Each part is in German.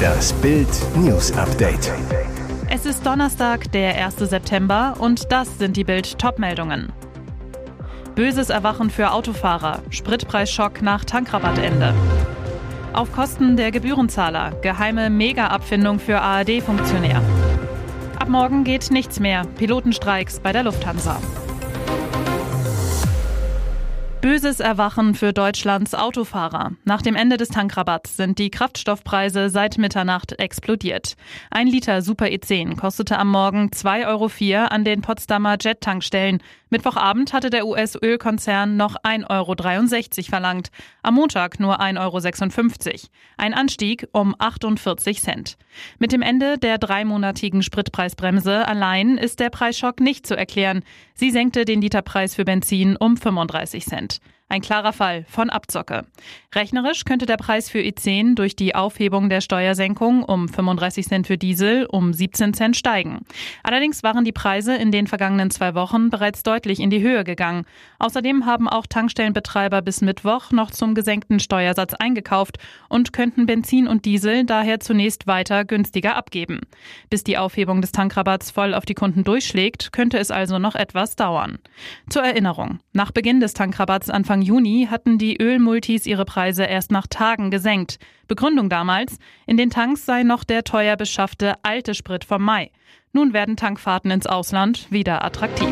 Das Bild News Update. Es ist Donnerstag, der 1. September und das sind die Bild Topmeldungen. Böses Erwachen für Autofahrer, Spritpreisschock nach Tankrabattende. Auf Kosten der Gebührenzahler, geheime Mega-Abfindung für ARD-Funktionär. Ab morgen geht nichts mehr, Pilotenstreiks bei der Lufthansa. Böses Erwachen für Deutschlands Autofahrer. Nach dem Ende des Tankrabatts sind die Kraftstoffpreise seit Mitternacht explodiert. Ein Liter Super E10 kostete am Morgen 2,04 Euro an den Potsdamer Jet-Tankstellen. Mittwochabend hatte der US-Ölkonzern noch 1,63 Euro verlangt, am Montag nur 1,56 Euro. Ein Anstieg um 48 Cent. Mit dem Ende der dreimonatigen Spritpreisbremse allein ist der Preisschock nicht zu erklären. Sie senkte den Literpreis für Benzin um 35 Cent. Ein klarer Fall von Abzocke. Rechnerisch könnte der Preis für E10 durch die Aufhebung der Steuersenkung um 35 Cent für Diesel um 17 Cent steigen. Allerdings waren die Preise in den vergangenen zwei Wochen bereits deutlich in die Höhe gegangen. Außerdem haben auch Tankstellenbetreiber bis Mittwoch noch zum gesenkten Steuersatz eingekauft und könnten Benzin und Diesel daher zunächst weiter günstiger abgeben. Bis die Aufhebung des Tankrabatts voll auf die Kunden durchschlägt, könnte es also noch etwas dauern. Zur Erinnerung, nach Beginn des Tankrabatts Anfang Anfang Juni hatten die Ölmultis ihre Preise erst nach Tagen gesenkt. Begründung damals, in den Tanks sei noch der teuer beschaffte alte Sprit vom Mai. Nun werden Tankfahrten ins Ausland wieder attraktiv.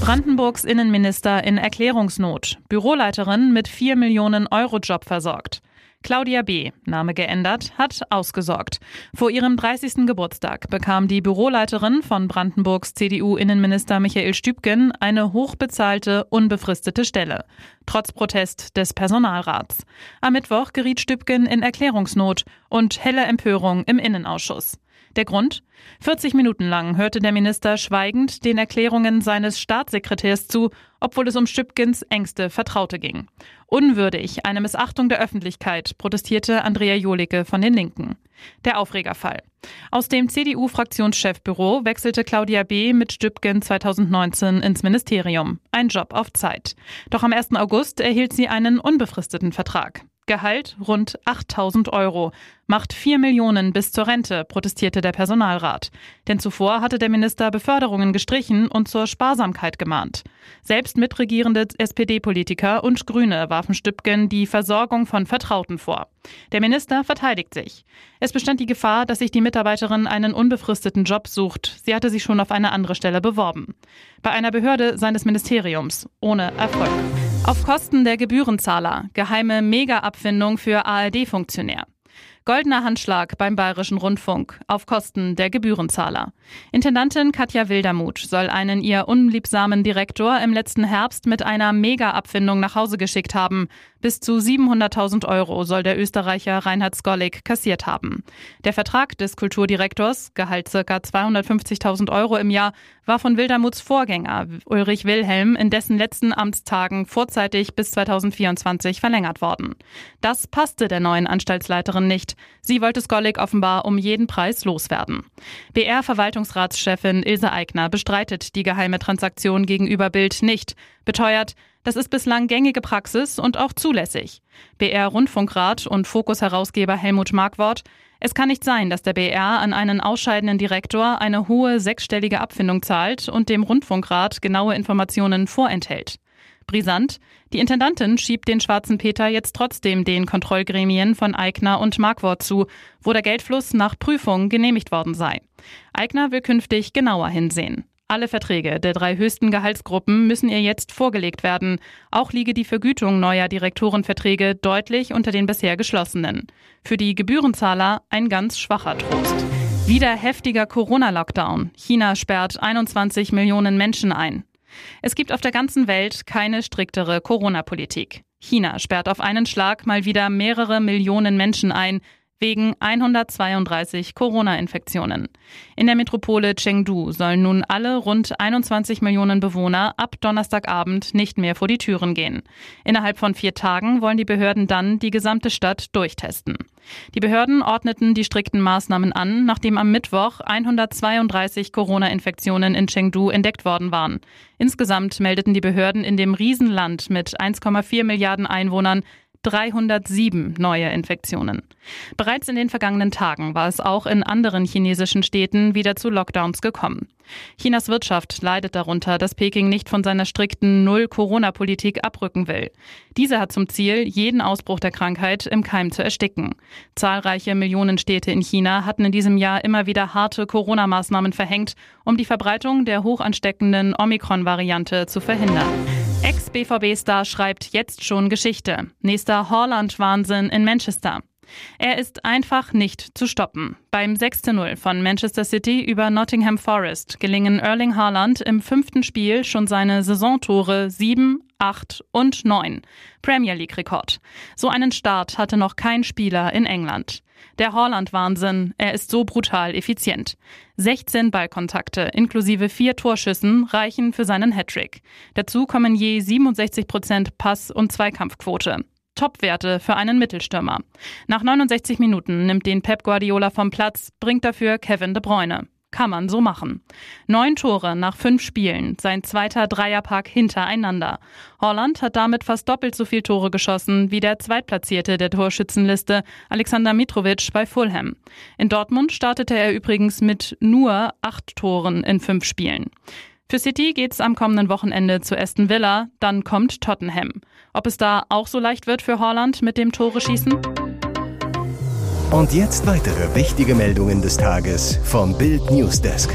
Brandenburgs Innenminister in Erklärungsnot. Büroleiterin mit 4 Millionen Euro Job versorgt. Claudia B., Name geändert, hat ausgesorgt. Vor ihrem 30. Geburtstag bekam die Büroleiterin von Brandenburgs CDU-Innenminister Michael Stübgen eine hochbezahlte, unbefristete Stelle. Trotz Protest des Personalrats. Am Mittwoch geriet Stübgen in Erklärungsnot und helle Empörung im Innenausschuss. Der Grund? 40 Minuten lang hörte der Minister schweigend den Erklärungen seines Staatssekretärs zu, obwohl es um Stübgens engste Vertraute ging. Unwürdig, eine Missachtung der Öffentlichkeit, protestierte Andrea Jolicke von den Linken. Der Aufregerfall. Aus dem CDU-Fraktionschefbüro wechselte Claudia B. mit Stübgen 2019 ins Ministerium. Ein Job auf Zeit. Doch am 1. August erhielt sie einen unbefristeten Vertrag. Gehalt rund 8000 Euro. Macht 4 Millionen bis zur Rente, protestierte der Personalrat. Denn zuvor hatte der Minister Beförderungen gestrichen und zur Sparsamkeit gemahnt. Selbst mitregierende SPD-Politiker und Grüne warfen Stübgen die Versorgung von Vertrauten vor. Der Minister verteidigt sich. Es bestand die Gefahr, dass sich die Mitarbeiterin einen unbefristeten Job sucht. Sie hatte sich schon auf eine andere Stelle beworben. Bei einer Behörde seines Ministeriums. Ohne Erfolg. Auf Kosten der Gebührenzahler. Geheime Mega-Abfindung für ARD-Funktionär. Goldener Handschlag beim Bayerischen Rundfunk auf Kosten der Gebührenzahler. Intendantin Katja Wildermuth soll einen ihr unliebsamen Direktor im letzten Herbst mit einer Mega-Abfindung nach Hause geschickt haben. Bis zu 700.000 Euro soll der Österreicher Reinhard Skolik kassiert haben. Der Vertrag des Kulturdirektors, Gehalt ca. 250.000 Euro im Jahr, war von Wildermuths Vorgänger Ulrich Wilhelm in dessen letzten Amtstagen vorzeitig bis 2024 verlängert worden. Das passte der neuen Anstaltsleiterin nicht. Sie wollte Skolik offenbar um jeden Preis loswerden. BR-Verwaltungsratschefin Ilse Aigner bestreitet die geheime Transaktion gegenüber Bild nicht, beteuert, das ist bislang gängige Praxis und auch zulässig. BR-Rundfunkrat und Fokus-Herausgeber Helmut Markwort. Es kann nicht sein, dass der BR an einen ausscheidenden Direktor eine hohe sechsstellige Abfindung zahlt und dem Rundfunkrat genaue Informationen vorenthält. Brisant. Die Intendantin schiebt den schwarzen Peter jetzt trotzdem den Kontrollgremien von Eigner und Markwort zu, wo der Geldfluss nach Prüfung genehmigt worden sei. Eigner will künftig genauer hinsehen. Alle Verträge der drei höchsten Gehaltsgruppen müssen ihr jetzt vorgelegt werden. Auch liege die Vergütung neuer Direktorenverträge deutlich unter den bisher geschlossenen. Für die Gebührenzahler ein ganz schwacher Trost. Wieder heftiger Corona-Lockdown. China sperrt 21 Millionen Menschen ein. Es gibt auf der ganzen Welt keine striktere Corona-Politik. China sperrt auf einen Schlag mal wieder mehrere Millionen Menschen ein, wegen 132 Corona-Infektionen. In der Metropole Chengdu sollen nun alle rund 21 Millionen Bewohner ab Donnerstagabend nicht mehr vor die Türen gehen. Innerhalb von vier Tagen wollen die Behörden dann die gesamte Stadt durchtesten. Die Behörden ordneten die strikten Maßnahmen an, nachdem am Mittwoch 132 Corona-Infektionen in Chengdu entdeckt worden waren. Insgesamt meldeten die Behörden in dem Riesenland mit 1,4 Milliarden Einwohnern 307 neue Infektionen. Bereits in den vergangenen Tagen war es auch in anderen chinesischen Städten wieder zu Lockdowns gekommen. Chinas Wirtschaft leidet darunter, dass Peking nicht von seiner strikten Null-Corona-Politik abrücken will. Diese hat zum Ziel, jeden Ausbruch der Krankheit im Keim zu ersticken. Zahlreiche Millionenstädte in China hatten in diesem Jahr immer wieder harte Corona-Maßnahmen verhängt, um die Verbreitung der hoch ansteckenden Omikron-Variante zu verhindern. Ex-BVB-Star schreibt jetzt schon Geschichte. Nächster Holland-Wahnsinn in Manchester. Er ist einfach nicht zu stoppen. Beim 6-0 von Manchester City über Nottingham Forest gelingen Erling Haaland im fünften Spiel schon seine Saisontore 7, 8 und 9. Premier League-Rekord. So einen Start hatte noch kein Spieler in England. Der Haaland-Wahnsinn, er ist so brutal effizient. 16 Ballkontakte inklusive vier Torschüssen reichen für seinen Hattrick. Dazu kommen je 67 Prozent Pass- und Zweikampfquote. Topwerte für einen Mittelstürmer. Nach 69 Minuten nimmt den Pep Guardiola vom Platz, bringt dafür Kevin de Bruyne. Kann man so machen. Neun Tore nach fünf Spielen, sein zweiter Dreierpack hintereinander. Holland hat damit fast doppelt so viel Tore geschossen wie der Zweitplatzierte der Torschützenliste, Alexander Mitrovic bei Fulham. In Dortmund startete er übrigens mit nur acht Toren in fünf Spielen. Für City geht's am kommenden Wochenende zu Aston Villa, dann kommt Tottenham. Ob es da auch so leicht wird für Holland mit dem Tore schießen? Und jetzt weitere wichtige Meldungen des Tages vom Bild Newsdesk.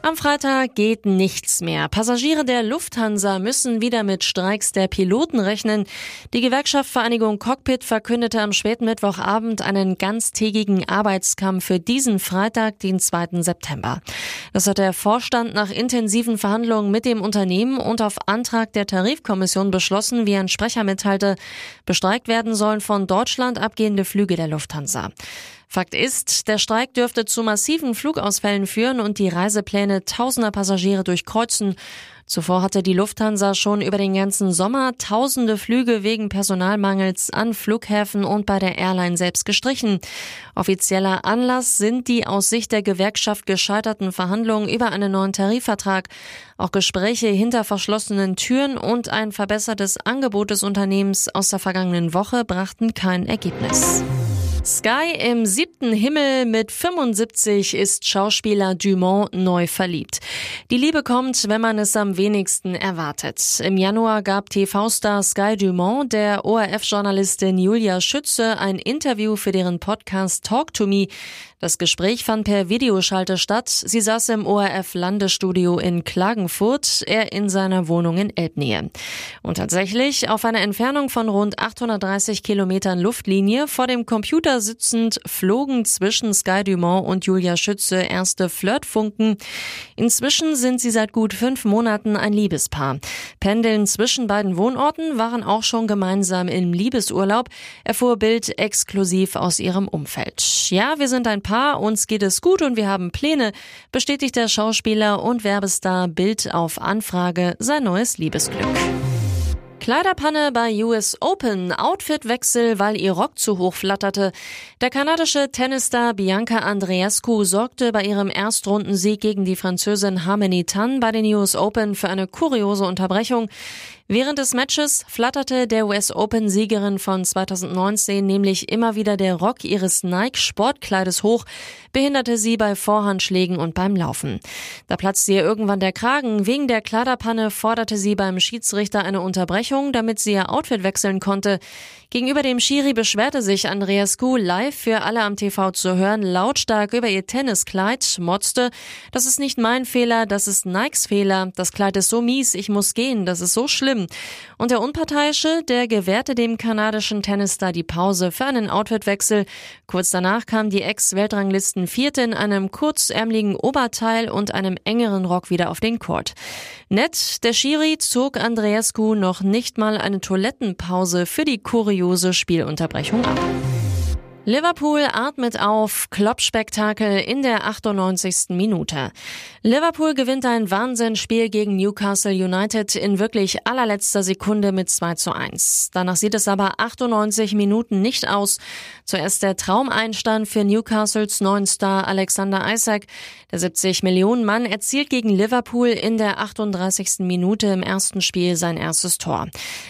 Am Freitag geht nichts mehr. Passagiere der Lufthansa müssen wieder mit Streiks der Piloten rechnen. Die Gewerkschaftsvereinigung Cockpit verkündete am späten Mittwochabend einen ganztägigen Arbeitskampf für diesen Freitag, den 2. September. Das hat der Vorstand nach intensiven Verhandlungen mit dem Unternehmen und auf Antrag der Tarifkommission beschlossen, wie ein Sprecher mitteilte. Bestreikt werden sollen von Deutschland abgehende Flüge der Lufthansa. Fakt ist, der Streik dürfte zu massiven Flugausfällen führen und die Reisepläne tausender Passagiere durchkreuzen. Zuvor hatte die Lufthansa schon über den ganzen Sommer tausende Flüge wegen Personalmangels an Flughäfen und bei der Airline selbst gestrichen. Offizieller Anlass sind die aus Sicht der Gewerkschaft gescheiterten Verhandlungen über einen neuen Tarifvertrag. Auch Gespräche hinter verschlossenen Türen und ein verbessertes Angebot des Unternehmens aus der vergangenen Woche brachten kein Ergebnis. Sky im siebten Himmel mit 75 ist Schauspieler Dumont neu verliebt. Die Liebe kommt, wenn man es am wenigsten erwartet. Im Januar gab TV-Star Sky Dumont der ORF-Journalistin Julia Schütze ein Interview für deren Podcast Talk to Me. Das Gespräch fand per Videoschalte statt. Sie saß im ORF-Landesstudio in Klagenfurt, er in seiner Wohnung in Elbnähe. Und tatsächlich, auf einer Entfernung von rund 830 Kilometern Luftlinie vor dem Computer sitzend, flogen zwischen Sky Dumont und Julia Schütze erste Flirtfunken. Inzwischen sind sie seit gut fünf Monaten ein Liebespaar. Pendeln zwischen beiden Wohnorten waren auch schon gemeinsam im Liebesurlaub, erfuhr Bild exklusiv aus ihrem Umfeld. Ja, wir sind ein uns geht es gut und wir haben Pläne, bestätigt der Schauspieler und Werbestar Bild auf Anfrage sein neues Liebesglück. Kleiderpanne bei US Open, Outfitwechsel, weil ihr Rock zu hoch flatterte. Der kanadische Tennisstar Bianca Andreescu sorgte bei ihrem Erstrundensieg gegen die Französin Harmony Tan bei den US Open für eine kuriose Unterbrechung. Während des Matches flatterte der US Open-Siegerin von 2019 nämlich immer wieder der Rock ihres Nike-Sportkleides hoch, behinderte sie bei Vorhandschlägen und beim Laufen. Da platzte ihr irgendwann der Kragen. Wegen der Kleiderpanne forderte sie beim Schiedsrichter eine Unterbrechung, damit sie ihr Outfit wechseln konnte. Gegenüber dem Schiri beschwerte sich Andreas Kuh live für alle am TV zu hören lautstark über ihr Tenniskleid, motzte, das ist nicht mein Fehler, das ist Nikes Fehler, das Kleid ist so mies, ich muss gehen, das ist so schlimm. Und der Unparteiische, der gewährte dem kanadischen Tennisstar die Pause für einen Outfitwechsel. Kurz danach kam die Ex-Weltranglisten Vierte in einem kurzärmeligen Oberteil und einem engeren Rock wieder auf den Court. Nett, der Schiri zog Andreas Kuh noch nicht mal eine Toilettenpause für die kuriose Spielunterbrechung ab. Liverpool atmet auf, Klopp-Spektakel in der 98. Minute. Liverpool gewinnt ein Wahnsinnsspiel gegen Newcastle United in wirklich allerletzter Sekunde mit 2 zu 1. Danach sieht es aber 98 Minuten nicht aus. Zuerst der Traumeinstand für Newcastles neuen Star Alexander Isaac. Der 70 Millionen Mann erzielt gegen Liverpool in der 38. Minute im ersten Spiel sein erstes Tor.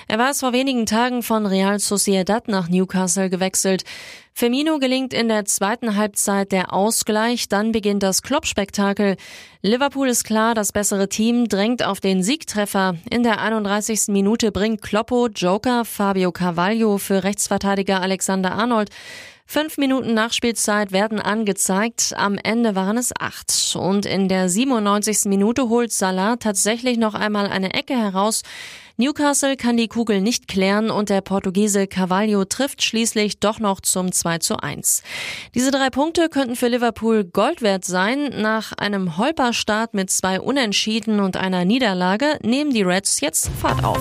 Er war es vor wenigen Tagen von Real Sociedad nach Newcastle gewechselt. Firmino gelingt in der zweiten Halbzeit der Ausgleich, dann beginnt das Kloppspektakel. Liverpool ist klar das bessere Team, drängt auf den Siegtreffer. In der 31. Minute bringt Kloppo Joker Fabio Carvalho für Rechtsverteidiger Alexander Arnold. Fünf Minuten Nachspielzeit werden angezeigt. Am Ende waren es acht. Und in der 97. Minute holt Salah tatsächlich noch einmal eine Ecke heraus. Newcastle kann die Kugel nicht klären und der Portugiese Carvalho trifft schließlich doch noch zum 2 zu 1. Diese drei Punkte könnten für Liverpool Gold wert sein. Nach einem Holperstart mit zwei Unentschieden und einer Niederlage nehmen die Reds jetzt Fahrt auf.